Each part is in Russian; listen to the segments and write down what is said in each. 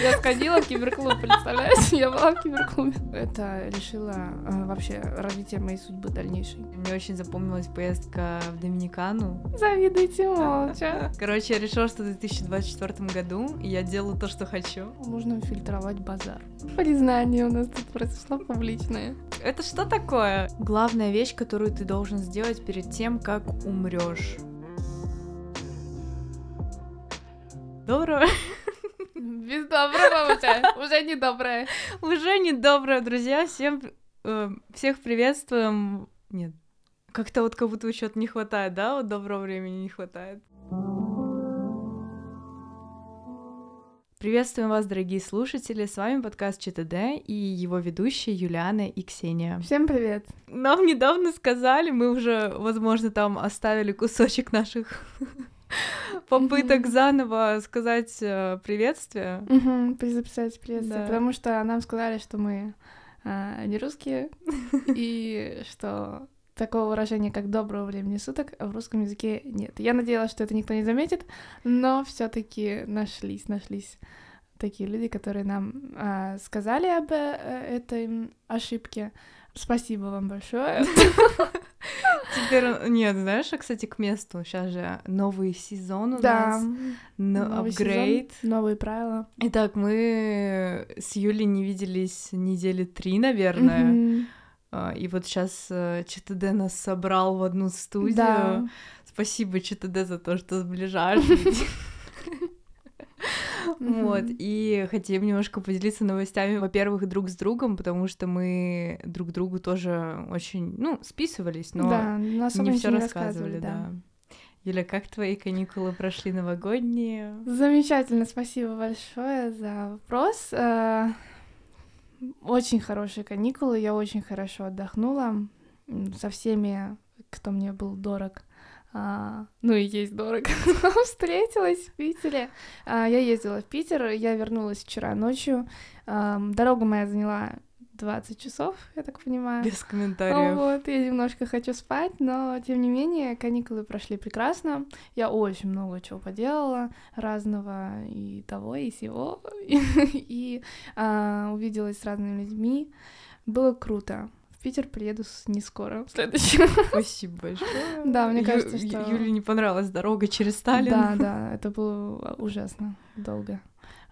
Я сходила в киберклуб, представляешь? Я была в киберклубе. Это решило э, вообще развитие моей судьбы дальнейшей. Мне очень запомнилась поездка в Доминикану. Завидуйте молча. Короче, я решила, что в 2024 году я делаю то, что хочу. Нужно фильтровать базар. Признание у нас тут произошло публичное. Это что такое? Главная вещь, которую ты должен сделать перед тем, как умрешь. Доброго. Без доброго уже, уже не доброе. Уже не доброе, друзья. Всем э, всех приветствуем. Нет. Как-то вот как будто что-то не хватает, да? Вот доброго времени не хватает. Приветствуем вас, дорогие слушатели! С вами подкаст ЧТД и его ведущие Юлиана и Ксения. Всем привет! Нам недавно сказали, мы уже, возможно, там оставили кусочек наших попыток mm-hmm. заново сказать э, приветствие. Mm-hmm, перезаписать приветствие, да. потому что нам сказали, что мы э, не русские, и что такого выражения, как доброго времени суток, в русском языке нет. Я надеялась, что это никто не заметит, но все-таки нашлись, нашлись такие люди, которые нам э, сказали об э, этой ошибке. Спасибо вам большое. Теперь, нет, знаешь, а, кстати, к месту. Сейчас же новый сезон у да. нас. апгрейд. новые правила. Итак, мы с Юлей не виделись недели три, наверное. И вот сейчас э, ЧТД нас собрал в одну студию. Да. Спасибо ЧТД за то, что сближаешь. Вот, и хотим немножко поделиться новостями, во-первых, друг с другом, потому что мы друг другу тоже очень, ну, списывались, но да, не все рассказывали, да. Юля, как твои каникулы прошли новогодние? Замечательно, спасибо большое за вопрос. Э, очень хорошие каникулы, я очень хорошо отдохнула со всеми, кто мне был дорог а, ну и есть дорого, встретилась в Питере. А, я ездила в Питер, я вернулась вчера ночью. А, дорога моя заняла 20 часов, я так понимаю. Без комментариев. Вот, я немножко хочу спать, но тем не менее каникулы прошли прекрасно. Я очень много чего поделала, разного и того, и сего, и, а, увиделась с разными людьми. Было круто. Питер приеду не скоро, в следующем. Спасибо большое. Да, мне кажется, что... Юле не понравилась дорога через Сталин. Да, да, это было ужасно долго.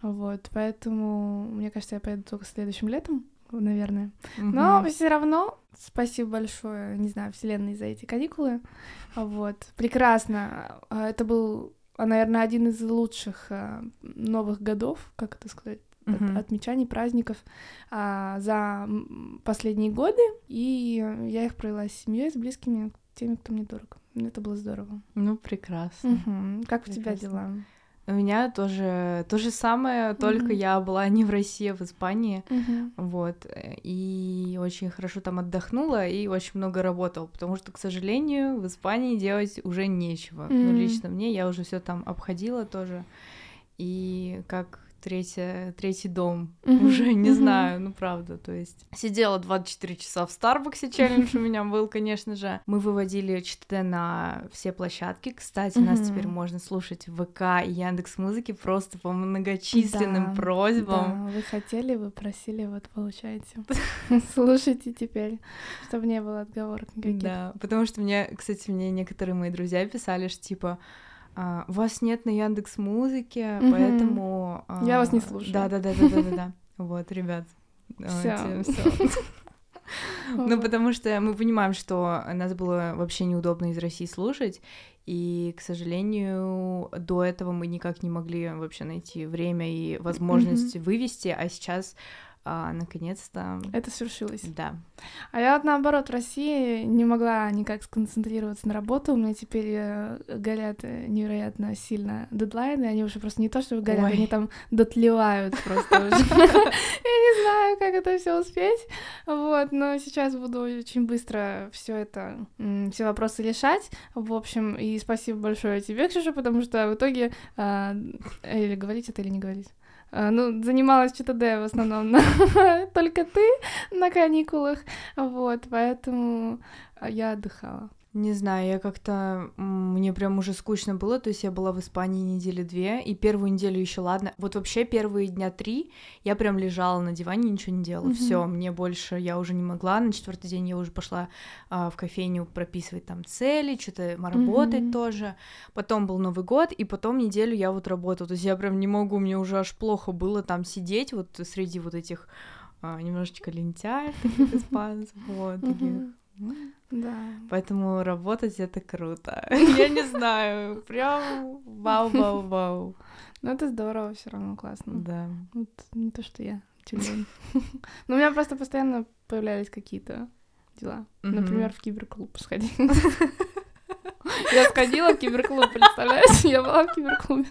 Вот, поэтому, мне кажется, я поеду только следующим летом, наверное. Угу. Но все равно спасибо большое, не знаю, Вселенной за эти каникулы. Вот, прекрасно. А, это был, наверное, один из лучших а, новых годов, как это сказать, uh-huh. отмечаний, праздников а, за последние годы, и я их провела с семьей, с близкими, теми, кто мне дорог. Это было здорово. Ну, прекрасно. Uh-huh. Как прекрасно. у тебя дела? У меня тоже то же самое, только mm-hmm. я была не в России, а в Испании, mm-hmm. вот, и очень хорошо там отдохнула и очень много работала, потому что, к сожалению, в Испании делать уже нечего. Mm-hmm. Ну, лично мне, я уже все там обходила тоже, и как третья, третий дом. Mm-hmm. Уже не mm-hmm. знаю, ну правда. То есть сидела 24 часа в Старбаксе, челлендж у меня был, конечно же. Мы выводили ЧТД на все площадки. Кстати, нас теперь можно слушать в ВК и Яндекс Музыки просто по многочисленным просьбам. Да, вы хотели, вы просили, вот получаете. Слушайте теперь, чтобы не было отговорок никаких. Да, потому что мне, кстати, мне некоторые мои друзья писали, что типа а, вас нет на Яндекс Музыке, угу. поэтому а, я вас не слушаю. Да, да, да, да, да, да, да. Вот, ребят. Все. Ну, потому что мы понимаем, что нас было вообще неудобно из России слушать, и, к сожалению, до этого мы никак не могли вообще найти время и возможность вывести, а сейчас а, наконец-то... Это свершилось. Да. А я вот наоборот в России не могла никак сконцентрироваться на работу. У меня теперь э, горят э, невероятно сильно дедлайны. Они уже просто не то, что горят, Ой. они там дотлевают просто уже. Я не знаю, как это все успеть. Вот, но сейчас буду очень быстро все это, все вопросы решать. В общем, и спасибо большое тебе, Ксюша, потому что в итоге... А, или говорить это, или не говорить? А, ну, занималась ЧТД в основном только ты на каникулах, вот, поэтому я отдыхала. Не знаю, я как-то... мне прям уже скучно было, то есть я была в Испании недели две, и первую неделю еще ладно. Вот вообще первые дня три я прям лежала на диване, ничего не делала. Mm-hmm. Все, мне больше я уже не могла. На четвертый день я уже пошла а, в кофейню прописывать там цели, что-то работать mm-hmm. тоже. Потом был Новый год, и потом неделю я вот работала. То есть я прям не могу, мне уже аж плохо было там сидеть вот среди вот этих а, немножечко лентяев таких испанцев, вот таких. Да. Поэтому работать это круто. Я не знаю, прям вау-вау-вау. Ну это здорово, все равно классно. Да. Вот не то, что я тюлень. Но у меня просто постоянно появлялись какие-то дела. Например, в киберклуб сходить. Я сходила в киберклуб, представляешь? Я была в киберклубе.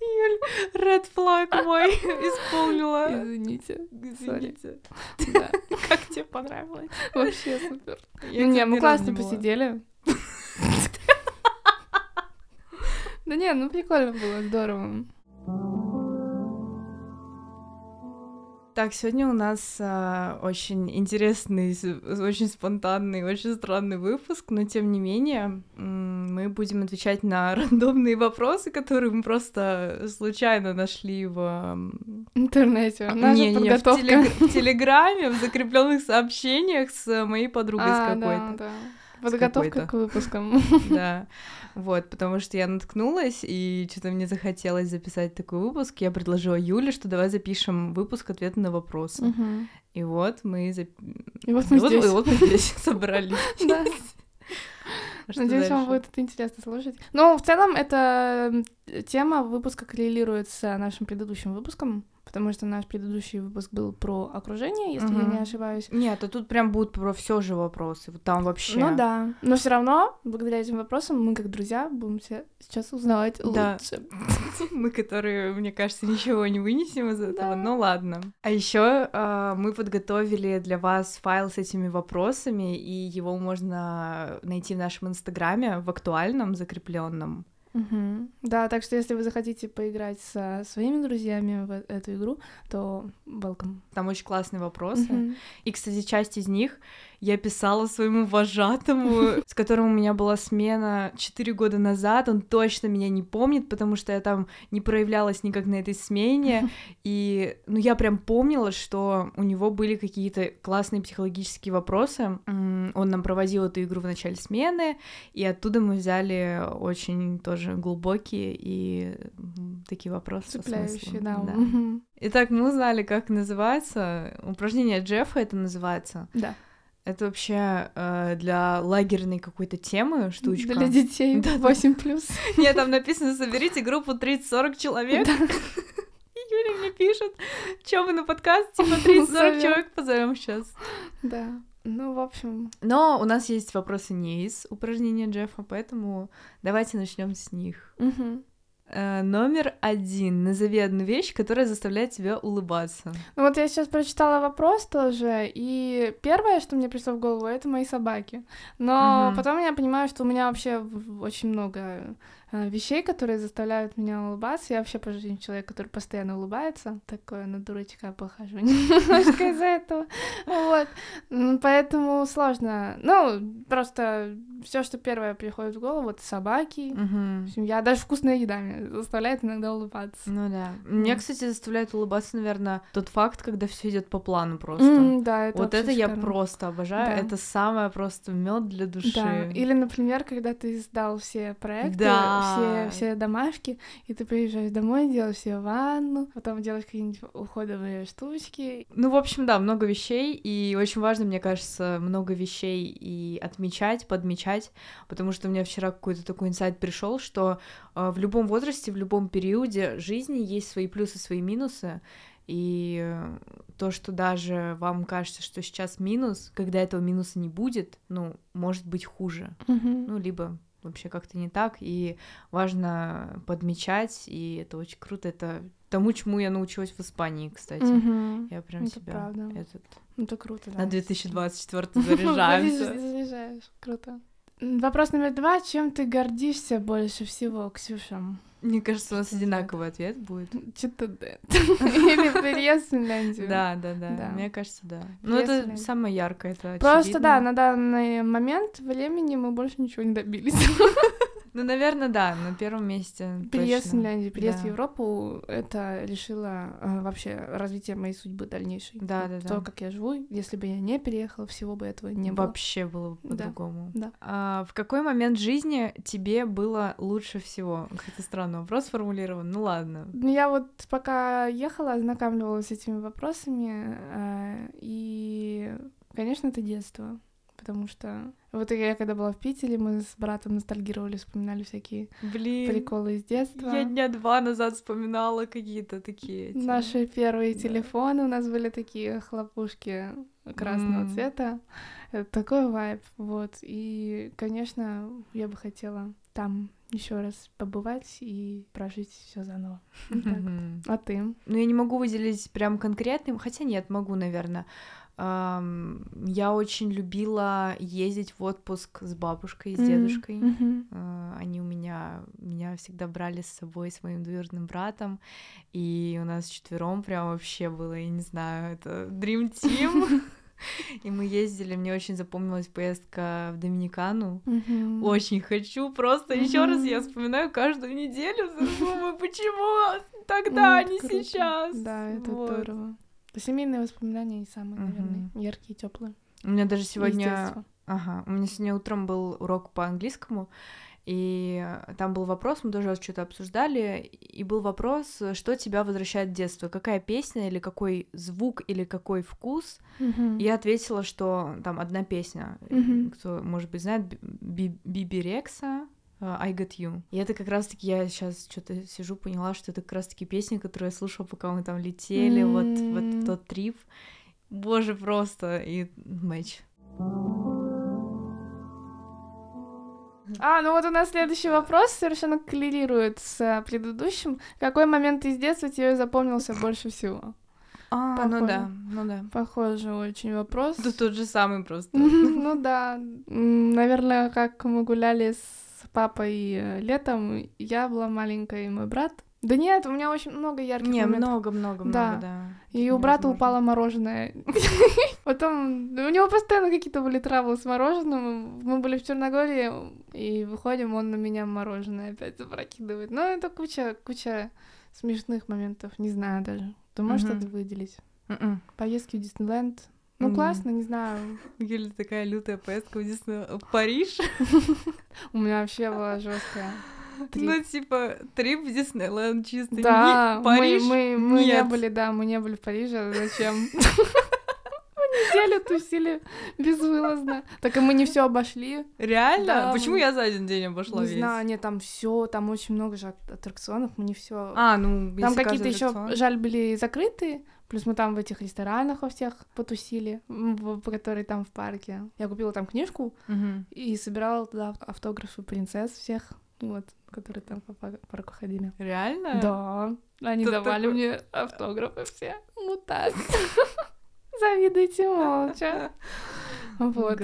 Юль, red flag мой исполнила. Извините. Извините. Да. Как тебе понравилось? Вообще супер. Ну не, мы классно посидели. Да не, ну прикольно было, здорово. Так, сегодня у нас а, очень интересный, очень спонтанный, очень странный выпуск, но тем не менее мы будем отвечать на рандомные вопросы, которые мы просто случайно нашли в интернете. Наша не, не, в, телег... в Телеграме, в закрепленных сообщениях с моей подругой а, с какой-то. Да, да. Подготовка к выпускам. Да. Вот, потому что я наткнулась, и что-то мне захотелось записать такой выпуск. Я предложила Юле, что давай запишем выпуск ответы на вопросы. Угу. И вот мы... Зап... И вот мы и здесь. Вот, и вот мы здесь собрались. Да. Надеюсь, вам будет это интересно слушать. Но в целом эта тема выпуска коррелирует с нашим предыдущим выпуском потому что наш предыдущий выпуск был про окружение, если угу. я не ошибаюсь. Нет, а тут прям будут про все же вопросы, вот там вообще. Ну да, но все равно, благодаря этим вопросам, мы как друзья будем все сейчас узнавать да. лучше. Мы, которые, мне кажется, ничего не вынесем из этого, но ладно. А еще а, мы подготовили для вас файл с этими вопросами, и его можно найти в нашем инстаграме в актуальном закрепленном. Угу. Да, так что если вы захотите поиграть со своими друзьями в эту игру, то welcome. Там очень классные вопросы. Угу. И, кстати, часть из них я писала своему вожатому, с которым у меня была смена 4 года назад. Он точно меня не помнит, потому что я там не проявлялась никак на этой смене. И, ну, я прям помнила, что у него были какие-то классные психологические вопросы. Он нам проводил эту игру в начале смены, и оттуда мы взяли очень тоже глубокие и такие вопросы. Цепляющие, да. да. Итак, мы узнали, как называется. Упражнение Джеффа это называется. Да. Это вообще э, для лагерной какой-то темы штучка. Для детей да, 8 плюс. Нет, там написано соберите группу 30-40 человек. Юля мне пишет, что вы на подкаст, типа 30-40 человек позовем сейчас. Да. Ну, в общем. Но у нас есть вопросы не из упражнения Джеффа, поэтому давайте начнем с них. Угу. Э, номер один. Назови одну вещь, которая заставляет тебя улыбаться. Ну вот я сейчас прочитала вопрос тоже, и первое, что мне пришло в голову, это мои собаки. Но угу. потом я понимаю, что у меня вообще очень много вещей, которые заставляют меня улыбаться. Я вообще по жизни человек, который постоянно улыбается. Такое на дурачка похожу немножко из-за этого. Вот. Поэтому сложно. Ну, просто все, что первое приходит в голову, это собаки, семья, даже вкусная еда меня заставляет иногда улыбаться. Ну да. Мне, кстати, заставляет улыбаться, наверное, тот факт, когда все идет по плану просто. Да, это Вот это я просто обожаю. Это самое просто мед для души. Да. Или, например, когда ты сдал все проекты, да все, все домашки, и ты приезжаешь домой, делаешь себе ванну, потом делаешь какие-нибудь уходовые штучки. Ну, в общем, да, много вещей, и очень важно, мне кажется, много вещей и отмечать, подмечать, потому что у меня вчера какой-то такой инсайт пришел, что э, в любом возрасте, в любом периоде жизни есть свои плюсы, свои минусы, и то, что даже вам кажется, что сейчас минус, когда этого минуса не будет, ну, может быть хуже. Mm-hmm. Ну, либо вообще как-то не так, и важно подмечать, и это очень круто, это тому, чему я научилась в Испании, кстати. Угу. Я прям это себя правда. этот... Это круто, да. На 2024 заряжаемся. Заряжаешь, круто. Вопрос номер два. Чем ты гордишься больше всего, Ксюша? Мне кажется, у нас одинаковый ответ будет. Что-то да. Или переезд в Финляндию. Да, да, да. Мне кажется, да. Ну, это самое яркое, это Просто, да, на данный момент времени мы больше ничего не добились. Ну, наверное, да, на первом месте. Переезд в Финляндию, переезд да. в Европу, это решило э, вообще развитие моей судьбы дальнейшей. Да, да, да. То, как я живу, если бы я не переехала, всего бы этого не было. Вообще было бы по-другому. Да. да. А, в какой момент жизни тебе было лучше всего? Какой-то странный вопрос сформулирован. Ну ладно. Ну, я вот пока ехала, ознакомливалась с этими вопросами, э, и, конечно, это детство потому что вот я когда была в Питере, мы с братом ностальгировали, вспоминали всякие Блин, приколы из детства. Я дня два назад вспоминала какие-то такие. Эти... Наши первые да. телефоны у нас были такие хлопушки красного mm. цвета. Это такой вайб, вот. И, конечно, я бы хотела там еще раз побывать и прожить все заново. А ты? Ну, я не могу выделить прям конкретным, хотя нет, могу, наверное. Я очень любила ездить в отпуск с бабушкой и с дедушкой. Mm-hmm. Они у меня меня всегда брали с собой с моим двоюродным братом, и у нас четвером прям вообще было, я не знаю, это Dream Team. И мы ездили, мне очень запомнилась поездка в Доминикану. Mm-hmm. Очень хочу, просто mm-hmm. еще раз я вспоминаю каждую неделю, думаю, почему тогда, а не сейчас. Да, это вот. здорово. Семейные воспоминания не самые, угу. наверное, яркие, теплые. У меня даже сегодня... Ага, у меня сегодня утром был урок по английскому, и там был вопрос, мы тоже что-то обсуждали, и был вопрос, что тебя возвращает в детство, какая песня или какой звук или какой вкус. И я ответила, что там одна песня, uh-huh. кто, может быть, знает, Биби Рекса, uh, I Got You. И это как раз-таки, я сейчас что-то сижу, поняла, что это как раз-таки песня, которую я слушала, пока мы там летели, mm-hmm. вот, вот тот трип. Боже, просто, и матч. А, ну вот у нас следующий вопрос совершенно коллерирует с предыдущим. Какой момент из детства тебе запомнился больше всего? А, Похоже. ну да, ну да. Похоже очень вопрос. Да тот же самый просто. Ну да. Наверное, как мы гуляли с папой э, летом, я была маленькая, и мой брат. Да нет, у меня очень много ярких Не, моментов. много, много, да. много, да. И у брата упало мороженое. Потом у него постоянно какие-то были травлы с мороженым. Мы были в Черногории, и выходим, он на меня мороженое опять запрокидывает. Ну, это куча, куча смешных моментов, не знаю даже. Ты можешь что-то выделить? М-м. Поездки в Диснейленд, ну, классно, не знаю. Или такая лютая поездка в, Дисней... в Париж. У меня вообще была жесткая. Ну, типа, трип в Диснейленд чисто. Да, Париж? Мы, мы, мы не были, да, мы не были в Париже. Зачем? неделю тусили безвылазно. Так и мы не все обошли. Реально? Да. Почему я за один день обошла не весь? Не знаю, нет, там все, там очень много же аттракционов, мы не все. А, ну, Там какие-то еще, жаль, были закрытые. Плюс мы там в этих ресторанах во всех потусили, которые там в парке. Я купила там книжку угу. и собирала туда автографы принцесс всех, вот, которые там по парку ходили. Реально? Да. Они Тут давали такой... мне автографы все. Ну так. Завидуйте молча. Вот.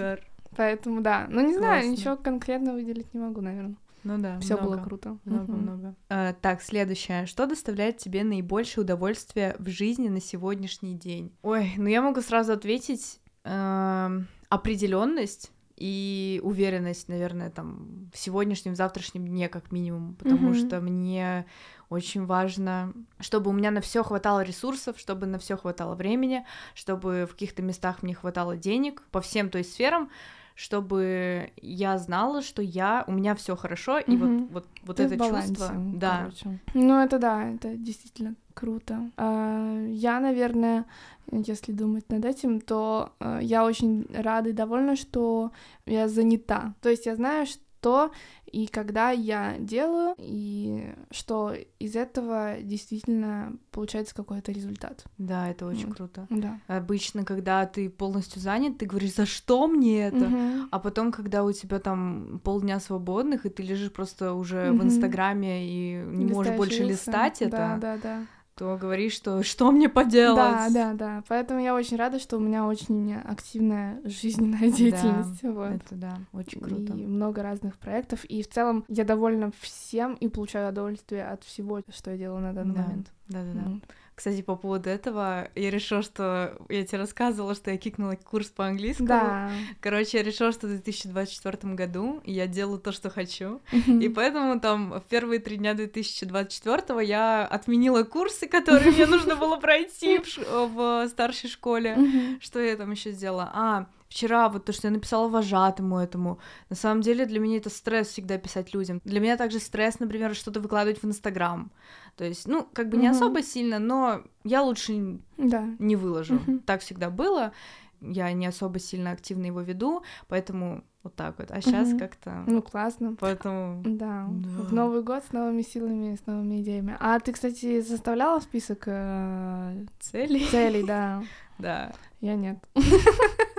Поэтому да. Ну не знаю, ничего конкретно выделить не могу, наверное. Ну да. Все было круто. Много-много. Угу. А, так, следующее. Что доставляет тебе наибольшее удовольствие в жизни на сегодняшний день? Ой, ну я могу сразу ответить. Э, определенность и уверенность, наверное, там в сегодняшнем, завтрашнем дне как минимум, потому mm-hmm. что мне очень важно, чтобы у меня на все хватало ресурсов, чтобы на все хватало времени, чтобы в каких-то местах мне хватало денег по всем то есть сферам, чтобы я знала, что я у меня все хорошо, и вот вот вот Ты это балансе, чувство, да. Короче. Ну это да, это действительно круто. А, я, наверное, если думать над этим, то а, я очень рада и довольна, что я занята. То есть я знаю, что что и когда я делаю, и что из этого действительно получается какой-то результат. Да, это очень вот. круто. Да. Обычно, когда ты полностью занят, ты говоришь, за что мне это? Угу. А потом, когда у тебя там полдня свободных, и ты лежишь просто уже угу. в Инстаграме и не Листаешь можешь больше листать это. Да, да, да то говоришь, что что мне поделать. Да, да, да. Поэтому я очень рада, что у меня очень активная жизненная деятельность. Да, вот. Это да, очень круто. И много разных проектов. И в целом я довольна всем и получаю удовольствие от всего, что я делаю на данный да, момент. Да, да, да. Mm. Кстати, по поводу этого, я решила, что... Я тебе рассказывала, что я кикнула курс по английскому. Да. Короче, я решила, что в 2024 году я делаю то, что хочу. И поэтому там в первые три дня 2024 я отменила курсы, которые мне нужно было пройти в старшей школе. Что я там еще сделала? А, вчера вот то, что я написала вожатому этому, на самом деле для меня это стресс всегда писать людям. Для меня также стресс, например, что-то выкладывать в Инстаграм. То есть, ну, как бы не угу. особо сильно, но я лучше да. не выложу. Угу. Так всегда было. Я не особо сильно активно его веду, поэтому вот так вот. А сейчас угу. как-то. Ну, классно. Поэтому. Да. да. В Новый год с новыми силами, с новыми идеями. А ты, кстати, составляла список э... целей? Целей, да. Да. Я нет.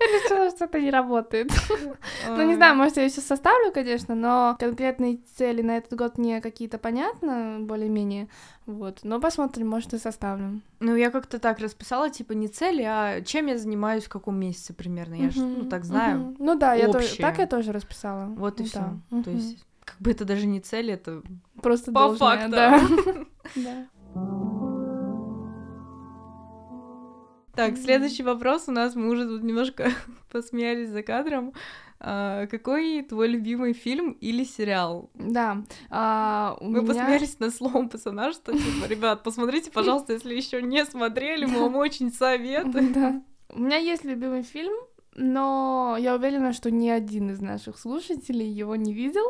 Я решила, что это не работает. Ну, не знаю, может, я еще составлю, конечно, но конкретные цели на этот год мне какие-то понятны, более-менее. Вот. Но посмотрим, может, и составлю. Ну, я как-то так расписала, типа, не цели, а чем я занимаюсь в каком месяце примерно. Я же, ну, так знаю. Ну да, я тоже. Так я тоже расписала. Вот и все. То есть, как бы это даже не цель, это просто по факту. Да. Так, следующий вопрос у нас, мы уже тут немножко посмеялись за кадром. А, какой твой любимый фильм или сериал? Да, а, у мы меня... посмеялись на словом пацана, что типа, ребят, посмотрите, пожалуйста, если еще не смотрели, мы вам очень советуем. Да. У меня есть любимый фильм, но я уверена, что ни один из наших слушателей его не видел.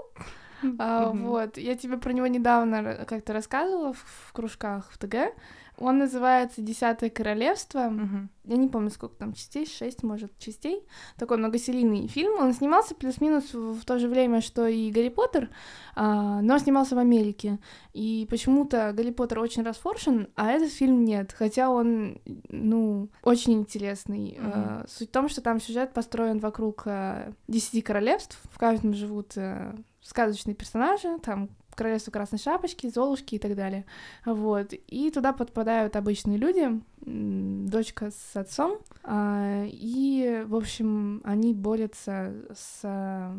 А, вот, я тебе про него недавно как-то рассказывала в, в кружках в ТГ. Он называется «Десятое королевство». Угу. Я не помню, сколько там частей, шесть, может, частей. Такой многосерийный фильм. Он снимался плюс-минус в то же время, что и «Гарри Поттер», а, но снимался в Америке. И почему-то «Гарри Поттер» очень расфоршен, а этот фильм нет. Хотя он, ну, очень интересный. Угу. Суть в том, что там сюжет построен вокруг э, десяти королевств. В каждом живут э, сказочные персонажи, там Королевство Красной Шапочки, Золушки и так далее. Вот. И туда подпадают обычные люди, дочка с отцом, а, и, в общем, они борются с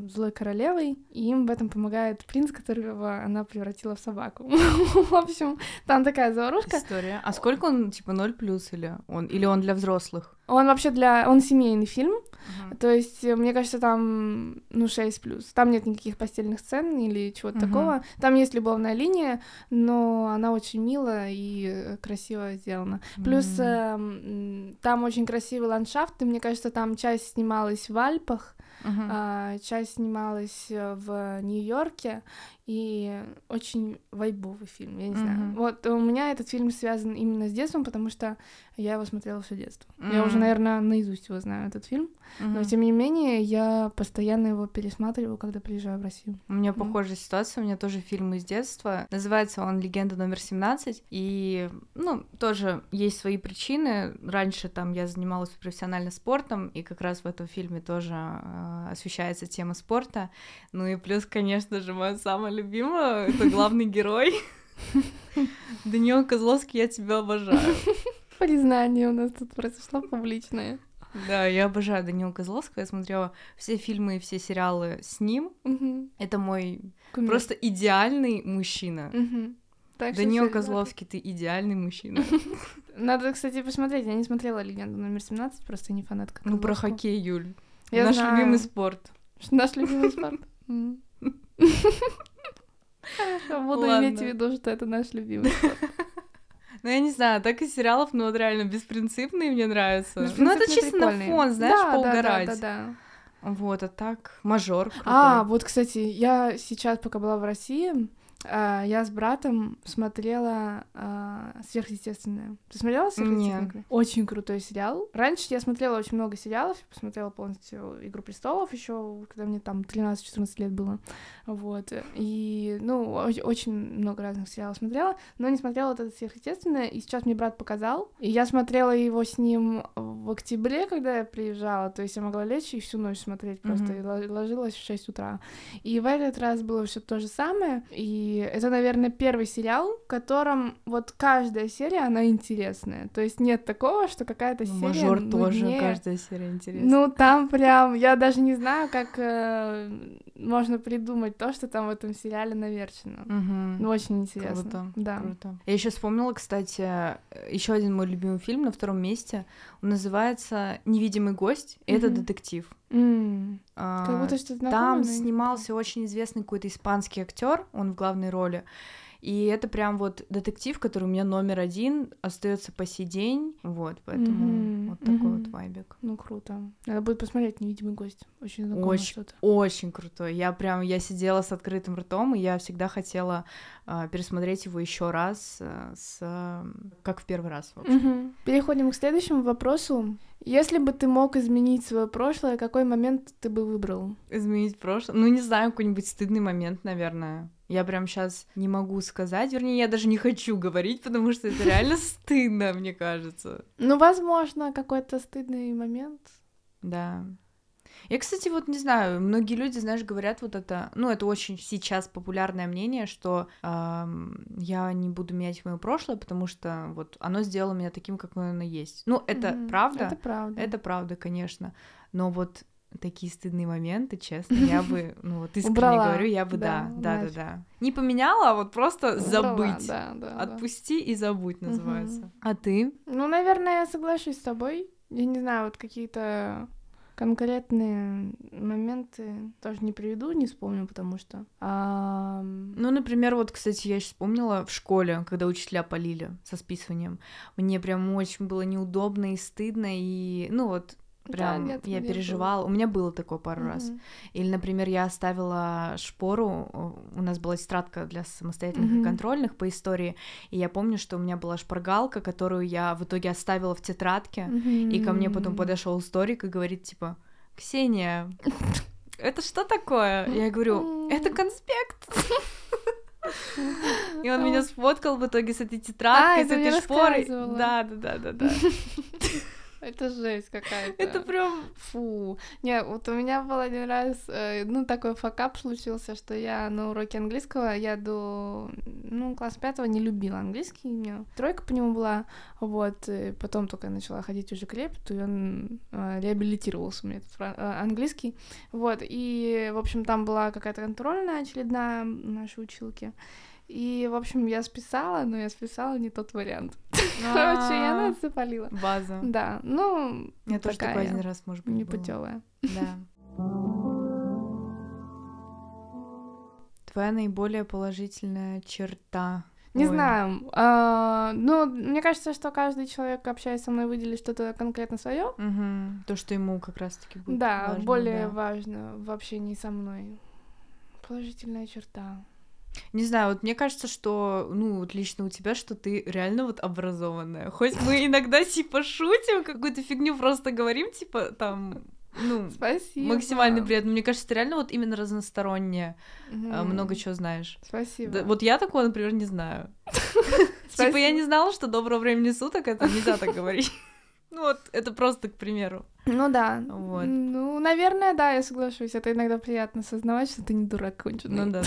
злой королевой, и им в этом помогает принц, которого она превратила в собаку. В общем, там такая заварушка. История. А сколько он, типа, ноль плюс или он, или он для взрослых? Он вообще для... Он семейный фильм, uh-huh. то есть, мне кажется, там, ну, 6 плюс. Там нет никаких постельных сцен или чего-то uh-huh. такого. Там есть любовная линия, но она очень милая и красиво сделана. Плюс mm-hmm. там очень красивый ландшафт, и мне кажется, там часть снималась в Альпах, uh-huh. а, часть снималась э, в Нью-Йорке, и очень вайбовый фильм, я не uh-huh. знаю. Вот у меня этот фильм связан именно с детством, потому что я его смотрела все детство. Uh-huh. Я уже, наверное, наизусть его знаю, этот фильм, uh-huh. но тем не менее я постоянно его пересматриваю, когда приезжаю в Россию. У меня uh-huh. похожая ситуация, у меня тоже фильм из детства, называется он «Легенда номер 17», и, ну, тоже есть свои причины. Раньше там я занималась профессионально спортом, и как раз в этом фильме тоже э, освещается тема спорта. Ну и плюс, конечно же, мое самое любимая, это главный герой. Даниил Козловский, я тебя обожаю. Признание у нас тут произошло публичное. Да, я обожаю Данила Козловского. Я смотрела все фильмы и все сериалы с ним. Угу. Это мой Кумир. просто идеальный мужчина. Угу. Так Данил Козловский, ты идеальный мужчина. Надо, кстати, посмотреть. Я не смотрела «Легенду номер 17», просто не фанатка Ну, про хоккей, Юль. Я Наш знаю. любимый спорт. Наш любимый спорт. Буду иметь в виду, что это наш любимый Ну, я не знаю, так и сериалов, ну, вот реально беспринципные мне нравятся. Ну, это чисто на фон, знаешь, да, поугарать. Да, да, да. Вот, а так, мажор. А, вот, кстати, я сейчас, пока была в России, а, я с братом смотрела а, «Сверхъестественное». Ты смотрела «Сверхъестественное»? Нет. Очень крутой сериал. Раньше я смотрела очень много сериалов, я посмотрела полностью «Игру престолов» еще, когда мне там 13-14 лет было. Вот. И, ну, очень много разных сериалов смотрела, но не смотрела вот это «Сверхъестественное», и сейчас мне брат показал. И я смотрела его с ним в октябре, когда я приезжала, то есть я могла лечь и всю ночь смотреть просто, mm-hmm. и ложилась в 6 утра. И в этот раз было все то же самое, и это, наверное, первый сериал, в котором вот каждая серия, она интересная. То есть нет такого, что какая-то ну, серия Мажор тоже каждая серия интересная. Ну, там прям, я даже не знаю, как э, можно придумать то, что там в этом сериале наверчено. Угу. Ну, очень интересно. Круто, да. круто. Я еще вспомнила, кстати, еще один мой любимый фильм на втором месте. Называется «Невидимый гость». Угу. Это детектив. Mm. А, как будто что-то Там снимался очень известный какой-то испанский актер, он в главной роли. И это прям вот детектив, который у меня номер один, остается по сей день. Вот, поэтому mm-hmm. вот такой mm-hmm. вот вайбик. Ну, круто. Надо будет посмотреть «Невидимый гость». Очень знакомо очень, что-то. Очень крутой. Я прям, я сидела с открытым ртом, и я всегда хотела э, пересмотреть его еще раз, э, с, э, как в первый раз, в общем. Mm-hmm. Переходим к следующему вопросу. Если бы ты мог изменить свое прошлое, какой момент ты бы выбрал? Изменить прошлое? Ну, не знаю, какой-нибудь стыдный момент, наверное. Я прям сейчас не могу сказать, вернее, я даже не хочу говорить, потому что это реально стыдно, мне кажется. Ну, возможно, какой-то стыдный момент. Да. Я, кстати, вот не знаю, многие люди, знаешь, говорят вот это, ну, это очень сейчас популярное мнение, что э, я не буду менять мое прошлое, потому что вот оно сделало меня таким, какой оно есть. Ну, это mm-hmm. правда. Это правда. Это правда, конечно. Но вот такие стыдные моменты, честно, я бы, ну вот искренне Убрала. говорю, я бы, да, да, да, да, Не поменяла, а вот просто забыть. Да, да, Отпусти и забудь называется. А ты? Ну, наверное, я соглашусь с тобой. Я не знаю, вот какие-то конкретные моменты тоже не приведу, не вспомню, потому что... А... Ну, например, вот, кстати, я сейчас вспомнила в школе, когда учителя полили со списыванием. Мне прям очень было неудобно и стыдно, и, ну, вот, Прям да, нет, я переживала. Было. У меня было такое пару mm-hmm. раз. Или, например, я оставила шпору. У нас была тетрадка для самостоятельных mm-hmm. и контрольных по истории. И я помню, что у меня была шпаргалка, которую я в итоге оставила в тетрадке. Mm-hmm. И ко мне потом подошел историк и говорит, типа, Ксения, это что такое? Я говорю, это конспект. И он меня сфоткал в итоге с этой тетрадкой, а, с этой шпорой. Да, да, да, да, да. Это жесть какая-то. Это прям... Фу. Не, вот у меня был один раз, э, ну, такой факап случился, что я на уроке английского, я до, ну, класс пятого не любила английский, у меня тройка по нему была, вот, и потом только я начала ходить уже к репету, и он э, реабилитировался у меня этот э, английский, вот, и, в общем, там была какая-то контрольная очередная нашей училки, и, в общем, я списала, но я списала не тот вариант. Короче, я нас запалила. База. Да, ну, Я тоже такой один раз, может быть, Непутевая. Да. Твоя наиболее положительная черта не Ой. знаю. А, ну, мне кажется, что каждый человек, общаясь со мной, выделит что-то конкретно свое. Угу. То, что ему как раз-таки будет Да, важно, более да. важно в общении со мной. Положительная черта. Не знаю, вот мне кажется, что, ну, вот лично у тебя, что ты реально вот образованная. Хоть мы иногда, типа, шутим, какую-то фигню просто говорим, типа, там, ну, Спасибо. максимально приятно. Мне кажется, ты реально вот именно разносторонняя, mm. много чего знаешь. Спасибо. Да, вот я такого, например, не знаю. Типа, я не знала, что доброго времени суток это нельзя так говорить. Ну вот, это просто к примеру. Ну да. Вот. Ну, наверное, да, я соглашусь. Это иногда приятно осознавать, что ты не дурак конченый. Ну да.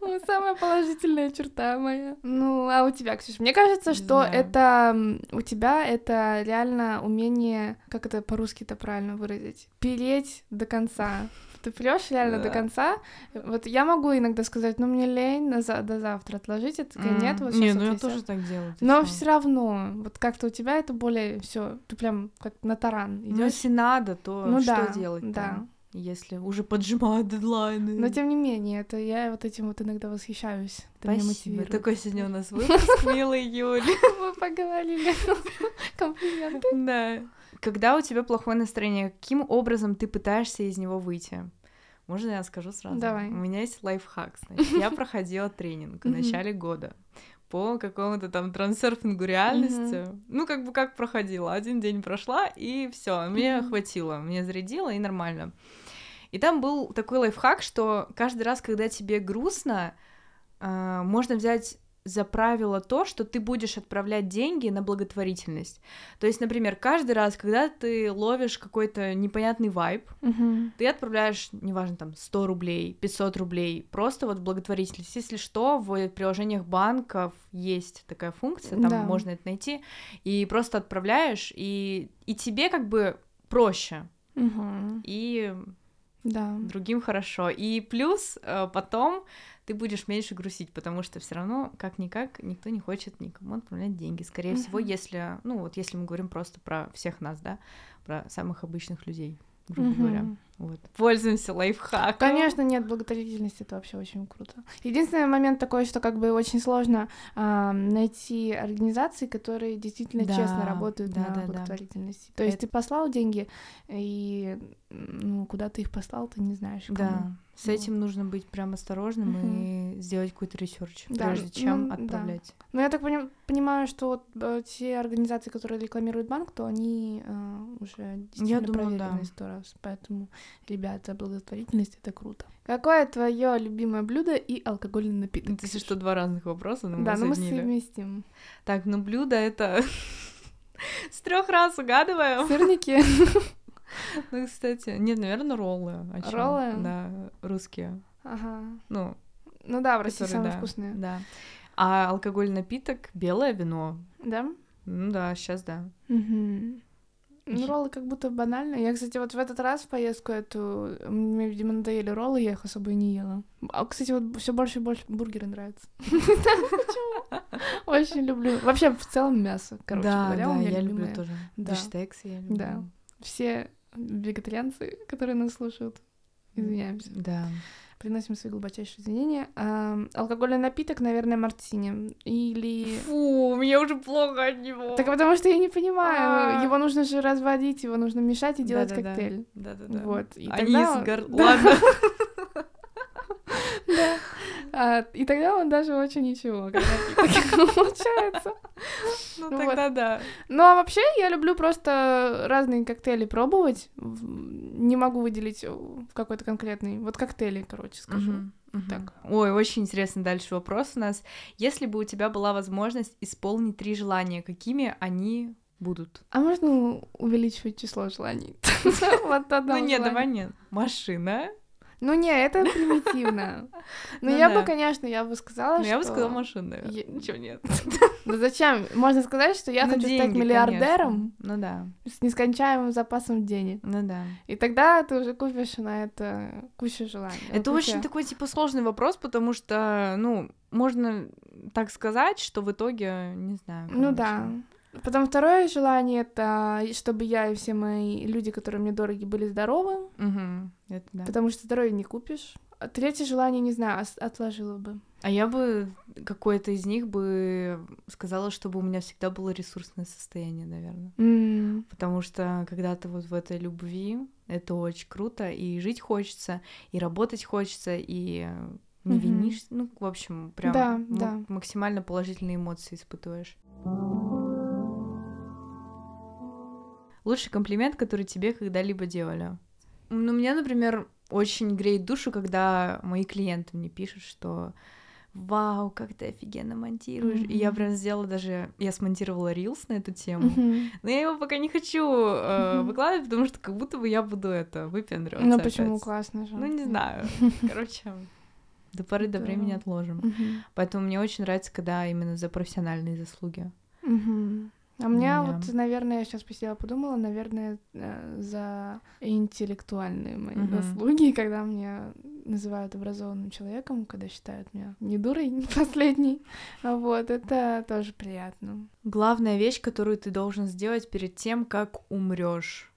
Ну, самая положительная черта моя. Ну, а у тебя, Ксюш? Мне кажется, что это у тебя это реально умение, как это по-русски-то правильно выразить, переть до конца ты прешь реально да. до конца. Вот я могу иногда сказать, ну мне лень на за до завтра отложить, это mm. нет, вот Не, ну я тоже так делаю. Но все равно, вот как-то у тебя это более все, ты прям как на таран идешь. Ну если надо, то ну, что да, делать? Да. Если уже поджимают дедлайны. Но тем не менее, это я вот этим вот иногда восхищаюсь. Это Спасибо. Такой сегодня у нас выпуск, милый Юль. Мы поговорили. Комплименты. Да. Когда у тебя плохое настроение, каким образом ты пытаешься из него выйти? Можно я скажу сразу? Давай. У меня есть лайфхак. Значит, я проходила тренинг в начале года по какому-то там трансерфингу реальности. Ну, как бы как проходила. Один день прошла, и все, мне хватило. Мне зарядило, и нормально. И там был такой лайфхак, что каждый раз, когда тебе грустно, э, можно взять за правило то, что ты будешь отправлять деньги на благотворительность. То есть, например, каждый раз, когда ты ловишь какой-то непонятный вайб, Мгм. ты отправляешь, неважно, там, 100 рублей, 500 рублей, просто вот в благотворительность. Если что, в приложениях банков есть такая функция, там Да. можно это найти, и просто отправляешь, и, и тебе как бы проще, Мгм. и Да. другим хорошо. И плюс э, потом ты будешь меньше грустить, потому что все равно, как-никак, никто не хочет никому отправлять деньги. Скорее всего, Мгм. если, ну вот если мы говорим просто про всех нас, да, про самых обычных людей, грубо Мгм. говоря. Вот. Пользуемся лайфхаком. Конечно, нет, благотворительность это вообще очень круто. Единственный момент такой, что как бы очень сложно а, найти организации, которые действительно Да, честно работают да, на да, да. благотворительности. То есть Это- ты послал деньги, и ну, куда ты их послал, ты не знаешь. кому. Да, с Вот. этим нужно быть прям осторожным Мгм. и сделать какой-то research, Да, прежде чем ну, да. отправлять. Но я так пони- понимаю, что вот э, те организации, которые рекламируют банк, то они э, уже действительно думаю, проверены да. сто раз. Поэтому, ребята, благотворительность это круто. Какое твое любимое блюдо и алкогольный напиток? Это что, два разных вопроса, но мы Да, но мы совместим. Так, ну блюдо это с трех раз угадываем. Сырники. Ну, кстати, нет, наверное, роллы. А? Роллы? Да, русские. Ага. Ну, Ну да, в России которые, самые да, вкусные. Да. А алкогольный напиток белое вино. Да? Ну да, сейчас да. Ну, роллы как будто банально. Я, кстати, вот в этот раз в поездку эту, мне, видимо, надоели роллы, я их особо и не ела. А, кстати, вот все больше и больше бургеры нравятся. Очень люблю. Вообще, в целом, мясо, короче говоря, у меня я люблю тоже. Да. Бифштекс я люблю. Да. Все вегетарианцы, которые нас слушают, извиняемся. Да. Приносим свои глубочайшие извинения. А, алкогольный напиток, наверное, мартини. Или... Фу, мне уже плохо от него. Так потому что я не понимаю. А. Его нужно же разводить, его нужно мешать и делать Да-да-да. коктейль. Да-да-да. Вот. И Они тогда гор-. Ладно. Да. А, и тогда он даже очень ничего, напиток получается. Ну Вот. тогда да. Ну а вообще я люблю просто разные коктейли пробовать. Не могу выделить э, какой-то конкретный. Вот коктейли, короче, скажу. Так. Ой, очень интересный дальше вопрос у нас. Если бы у тебя была возможность исполнить три желания, какими они будут? А можно увеличивать число желаний? Вот одно Ну нет, давай нет. Машина. Ну не, это примитивно. Ну Ну я да. бы, конечно, я бы сказала, Ну я бы что- сказала машина. Я- Ничего нет. Ну зачем? Можно сказать, что я Ну, хочу стать миллиардером конечно. Ну да. с нескончаемым запасом денег. Ну да. И тогда ты уже купишь на это кучу желаний. Это очень такой, типа, сложный вопрос, потому что, ну, можно так сказать, что в итоге, не знаю. Ну да. Потом второе желание это чтобы я и все мои люди, которые мне дороги, были здоровы, Мгм. Это да. потому что здоровье не купишь. А третье желание, не знаю, отложила бы. А я бы какое-то из них бы сказала, чтобы у меня всегда было ресурсное состояние, наверное. М, Потому что когда ты вот в этой любви, это очень круто, и жить хочется, и работать хочется, и не Мгм. винишь. Ну, в общем, прям Да, м- да. максимально положительные эмоции испытываешь. Лучший комплимент, который тебе когда-либо делали? Ну, мне, например, очень греет душу, когда мои клиенты мне пишут, что вау, как ты офигенно монтируешь. И я прям сделала даже... Я смонтировала рилс на эту тему. мгм. Но я его пока не хочу э, Мгм. выкладывать, потому что как будто бы я буду это выпендриваться. Ну почему опять. классно же? Ну, не знаю. Короче, до поры до времени отложим. Поэтому мне очень нравится, когда именно за профессиональные заслуги. А мне Да. вот, наверное, я сейчас посидела, подумала, наверное, э, за интеллектуальные мои Мгм. заслуги, когда меня называют образованным человеком, когда считают меня не дурой, не последней. Вот, это тоже приятно. Главная вещь, которую ты должен сделать перед тем, как умрешь.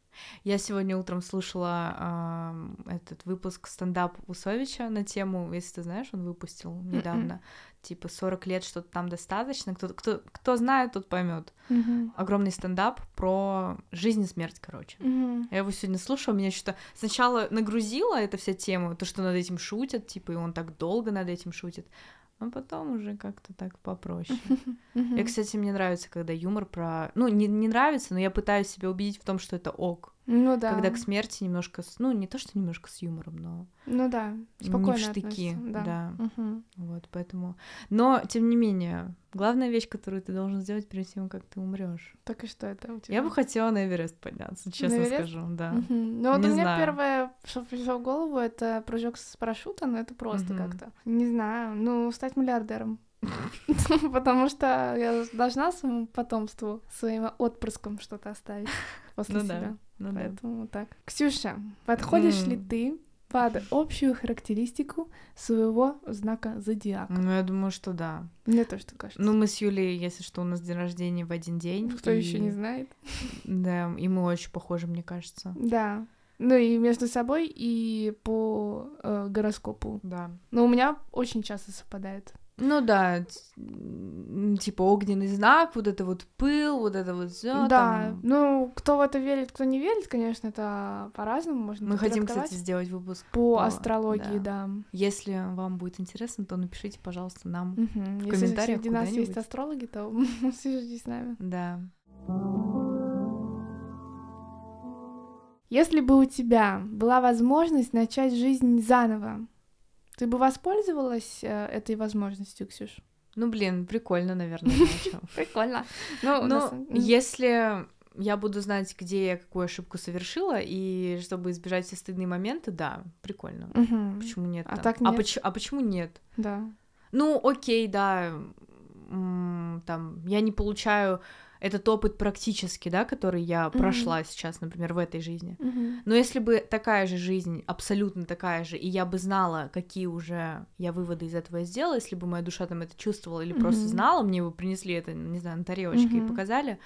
Я сегодня утром слушала ам, этот выпуск стендап Усовича на тему, если ты знаешь, он выпустил недавно, типа 40 лет что-то там достаточно. Кто, кто, кто знает, тот поймет. Мгм. Огромный стендап про жизнь и смерть, короче. Мгм. Я его сегодня слушала, меня что-то сначала нагрузила эта вся тема, то, что над этим шутят, типа, и он так долго над этим шутит, а потом уже как-то так попроще. Мгм. И, кстати, мне нравится, когда юмор про... Ну, не, не нравится, но я пытаюсь себя убедить в том, что это ок. Ну да. Когда к смерти немножко, с... ну не то, что немножко с юмором, но... Ну да, спокойно Не в штыки, относится, да. Мгм. Вот, поэтому... Но, тем не менее, главная вещь, которую ты должен сделать перед тем, как ты умрешь. Так и что это у тебя? Я бы хотела на Эверест подняться, честно Эверест? скажу, да. Мгм. Ну вот Не у меня знаю. первое, что пришло в голову, это прыжок с парашюта, но это просто Мгм. как-то. Не знаю, ну, стать миллиардером. Потому что я должна своему потомству, своим отпрыскам что-то оставить после Ну себя. Да, ну да. Поэтому вот так. Ксюша, подходишь ли М. ты под общую характеристику своего знака зодиака? Ну, я думаю, что да. Мне тоже так кажется. Ну, мы с Юлей, если что, у нас день рождения в один день. Кто и- еще не знает? Да, и мы очень похожи, мне кажется. Да. Ну и между собой, и по э, гороскопу. Да. Но у меня очень часто совпадает. Ну да, типа огненный знак, вот это вот пыл, вот это вот все. да, ну кто в это верит, кто не верит, конечно, это по-разному можно Мы хотим, кстати, сделать выпуск по по- астрологии, да. Если вам будет интересно, то напишите, пожалуйста, нам. Мгм. Если комментариях среди нас есть астрологи, то свяжитесь с нами. Да. Если бы у тебя была возможность начать жизнь заново, ты бы воспользовалась э, этой возможностью, Ксюш? Ну, блин, прикольно, наверное. Прикольно. Ну, Ну, если я буду знать, где я какую ошибку совершила, и чтобы избежать все стыдные моменты, да, прикольно. Почему нет? А так А, нет? поч- а почему нет? Да. Ну, окей, да, там, я не получаю этот опыт практически, да, который я Мгм. прошла сейчас, например, в этой жизни. Мгм. Но если бы такая же жизнь, абсолютно такая же, и я бы знала, какие уже я выводы из этого сделала, если бы моя душа там это чувствовала или просто Мгм. знала, мне бы принесли это, не знаю, на тарелочке и Мгм. показали,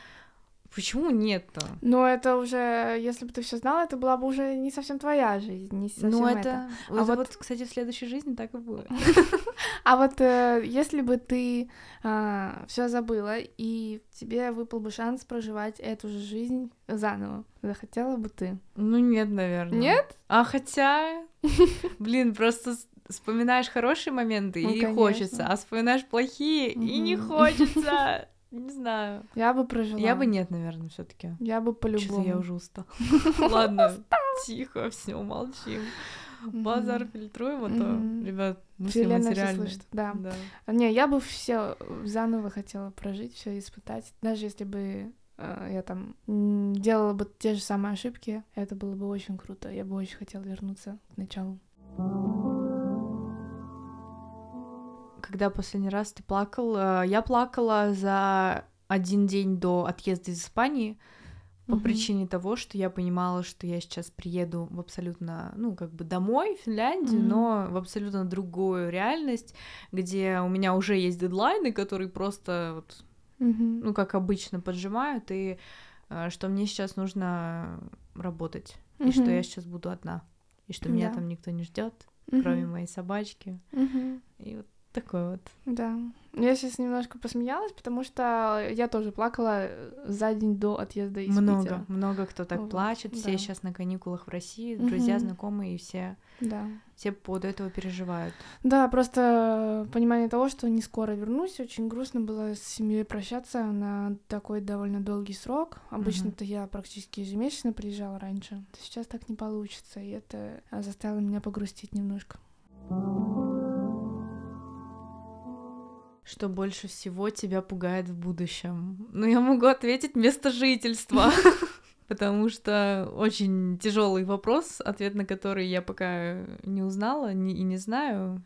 почему нет-то? Но это уже, если бы ты все знала, это была бы уже не совсем твоя жизнь, не совсем Ну, это. это, А это вот- вот, кстати, в следующей жизни так и будет. А вот э, если бы ты все забыла, и тебе выпал бы шанс проживать эту же жизнь заново, захотела бы ты? Ну, нет, наверное. Нет? А хотя, блин, просто вспоминаешь хорошие моменты Ну, и хочется, а вспоминаешь плохие и не хочется. Не знаю. Я бы прожила. Я бы нет, наверное, все таки Я бы по-любому. я уже устала. Ладно, тихо, все, молчим. Базар фильтруем, а то, ребят, мы Вселенная всё материальные. да. Да. Не, я бы все заново хотела прожить, все испытать. Даже если бы э, я там делала бы те же самые ошибки, это было бы очень круто. Я бы очень хотела вернуться к началу. Когда последний раз ты плакал? Э, Я плакала за один день до отъезда из Испании по Мгм. причине того, что я понимала, что я сейчас приеду в абсолютно, ну, как бы домой, в Финляндию, Мгм. но в абсолютно другую реальность, где у меня уже есть дедлайны, которые просто, вот, Мгм. ну, как обычно, поджимают, и э, что мне сейчас нужно работать, и Мгм. что я сейчас буду одна, и что меня Да. там никто не ждет, Мгм. кроме моей собачки, Мгм. и вот такой вот. Да. Я сейчас немножко посмеялась, потому что я тоже плакала э, за день до отъезда из много, Питера. много кто так Вот, плачет, все да. сейчас на каникулах в России, друзья, Мгм. знакомые, и все, Да. все по поводу этого переживают. Да, просто понимание того, что не скоро вернусь. Очень грустно было с семьей прощаться на такой довольно долгий срок. Обычно-то я практически ежемесячно приезжала раньше. Сейчас так не получится, и это а, заставило меня погрустить немножко. Что больше всего тебя пугает в будущем? Ну, я могу ответить место жительства. Потому что очень тяжелый вопрос, ответ на который я пока не узнала и не знаю.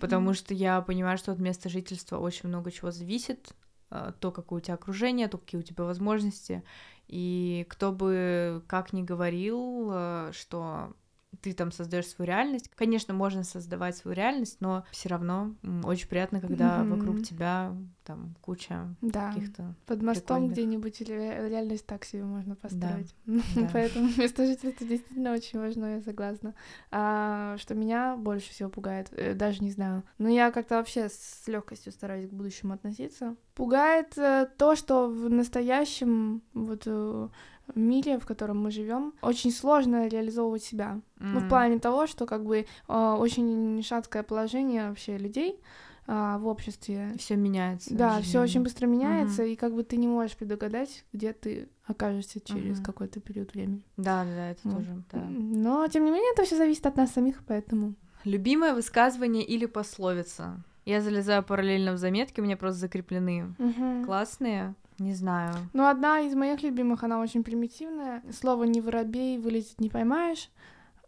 Потому что я понимаю, что от места жительства очень много чего зависит. а, То, какое у тебя окружение, то, какие у тебя возможности. И кто бы как ни говорил, а, что ты там создаешь свою реальность. Конечно, можно создавать свою реальность, но все равно очень приятно, когда Мгм. вокруг тебя там куча Да. каких-то. Под мостом где-нибудь или ре- реальность так себе можно построить. да. Поэтому место жительства действительно очень важно, я согласна. А, что меня больше всего пугает, э, даже не знаю. Но я как-то вообще с легкостью стараюсь к будущему относиться. Пугает э, то, что в настоящем вот э, мире, в котором мы живем, очень сложно реализовывать себя. Ну, в плане того, что как бы э, очень шаткое положение вообще людей а, в обществе. Все меняется. Да, все очень быстро меняется, угу. и как бы ты не можешь предугадать, где ты окажешься через угу. какой-то период времени. Да, да, это вот. тоже. Да. Но тем не менее, это все зависит от нас самих, поэтому. Любимое высказывание или пословица? Я залезаю параллельно в заметки, у меня просто закреплены. Угу. Классные. Не знаю. Ну, одна из моих любимых, она очень примитивная. Слово не воробей, вылететь не поймаешь.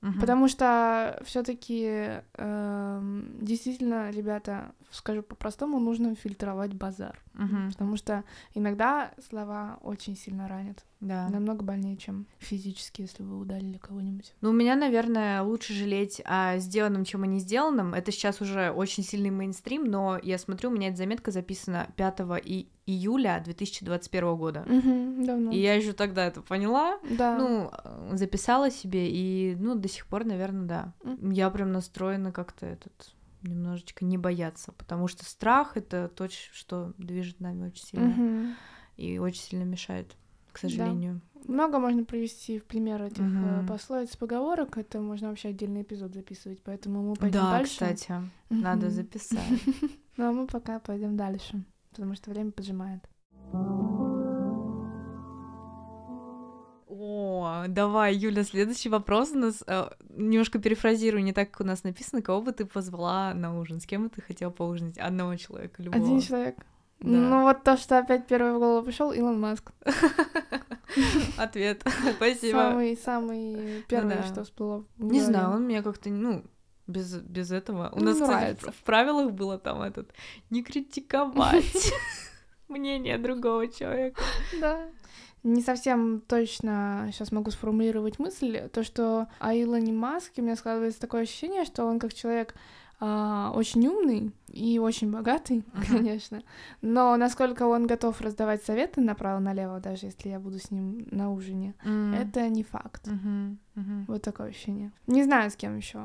Угу. Потому что все-таки э, эм, действительно, ребята, скажу по-простому, нужно фильтровать базар. Угу. Потому что иногда слова очень сильно ранят. Да. Намного больнее, чем физически, если вы удалили кого-нибудь. Ну, у меня, наверное, лучше жалеть о сделанном, чем о не сделанном. Это сейчас уже очень сильный мейнстрим, но я смотрю, у меня эта заметка записана 5 и июля 2021 года. Угу, давно. И я еще тогда это поняла. Да. Ну, записала себе, и, ну, до сих пор, наверное, да. Mm. Я прям настроена как-то этот немножечко не бояться, потому что страх это то, что движет нами очень сильно угу. и очень сильно мешает к сожалению. Да. Много можно привести в пример этих угу. пословиц, поговорок. Это можно вообще отдельный эпизод записывать, поэтому мы пойдем да, дальше. кстати, угу. надо записать. Ну а мы пока пойдем дальше, потому что время поджимает. О, давай, Юля, следующий вопрос у нас. Э, немножко перефразирую, не так, как у нас написано. Кого бы ты позвала на ужин? С кем бы ты хотела поужинать? Одного человека, любого. Один человек. Да. Ну вот то, что опять первый в голову пришел, Илон Маск. Ответ. Спасибо. Самый, самый первый, что всплыло. Не знаю, он меня как-то, ну, без, без этого. У нас, кстати, в правилах было там этот не критиковать мнение другого человека. Да. Не совсем точно сейчас могу сформулировать мысль. То, что о Илоне Маске у меня складывается такое ощущение, что он как человек а, очень умный и очень богатый, uh-huh. конечно. Но насколько он готов раздавать советы направо-налево, даже если я буду с ним на ужине, mm. это не факт. Uh-huh. Uh-huh. Вот такое ощущение. Не знаю, с кем еще.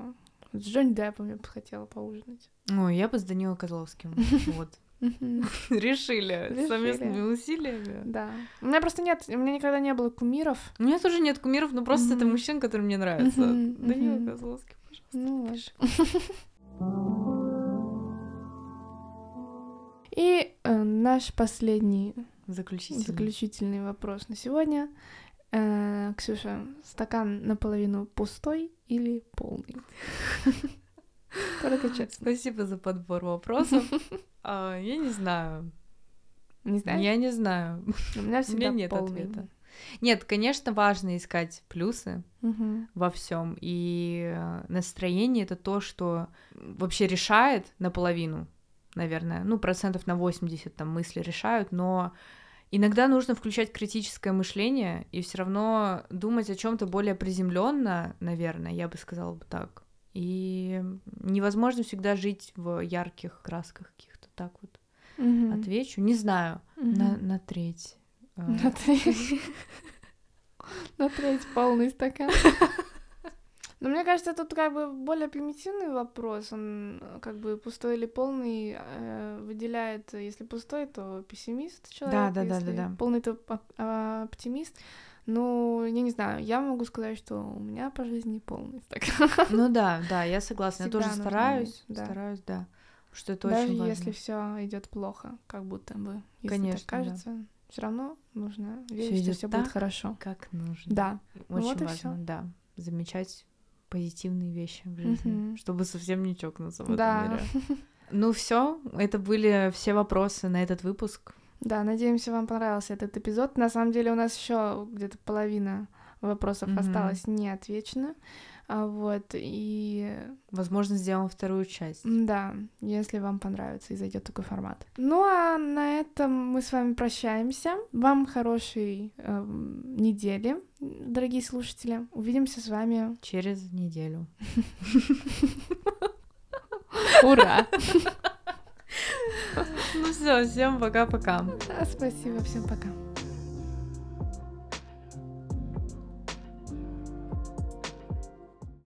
С Джонни Деппом я бы хотела поужинать. Ой, я бы с Данилом Козловским. Вот. Решили. Совместными усилиями. Да. У меня просто нет, у меня никогда не было кумиров. У меня тоже нет кумиров, но просто это мужчина, который мне нравится. Данила Козловский, пожалуйста. Ну И э, наш последний заключительный. заключительный вопрос на сегодня. Э, Ксюша, стакан наполовину пустой или полный? Только честно. Спасибо за подбор вопросов. А, я не знаю. Не знаю? Я не знаю. У меня всегда нет полный. ответа. Нет, конечно, важно искать плюсы угу. во всем. И э, настроение это то, что вообще решает наполовину, наверное. Ну, процентов на 80 там мысли решают, но иногда нужно включать критическое мышление и все равно думать о чем-то более приземленно, наверное, я бы сказала бы так. И невозможно всегда жить в ярких красках каких-то так вот. Угу. Отвечу, не знаю, угу. на, на треть. А. На треть. На треть полный стакан. Но мне кажется, тут как бы более примитивный вопрос. Он как бы пустой или полный э, выделяет, если пустой, то пессимист человек. Да, да, да, да, да. Полный то а, оптимист. Ну, я не знаю, я могу сказать, что у меня по жизни полный стакан. Ну да, да, я согласна. Всегда я тоже стараюсь, да. стараюсь, да. Что это Даже очень важно. если все идет плохо, как будто бы, если Конечно, так кажется. Да все равно нужно верить, всё что все будет хорошо. Как нужно. Да. Очень вот важно, да. Замечать позитивные вещи в жизни, чтобы совсем не чокнуться в да. этом мире. Ну все, это были все вопросы на этот выпуск. Да, надеемся, вам понравился этот эпизод. На самом деле у нас еще где-то половина вопросов mm-hmm. осталось не отвечено. А вот, и... Возможно, сделаем вторую часть. Да, если вам понравится и зайдет такой формат. Ну а на этом мы с вами прощаемся. Вам хорошей э, недели, дорогие слушатели. Увидимся с вами через неделю. Ура! Ну все, всем пока-пока. Спасибо, всем пока.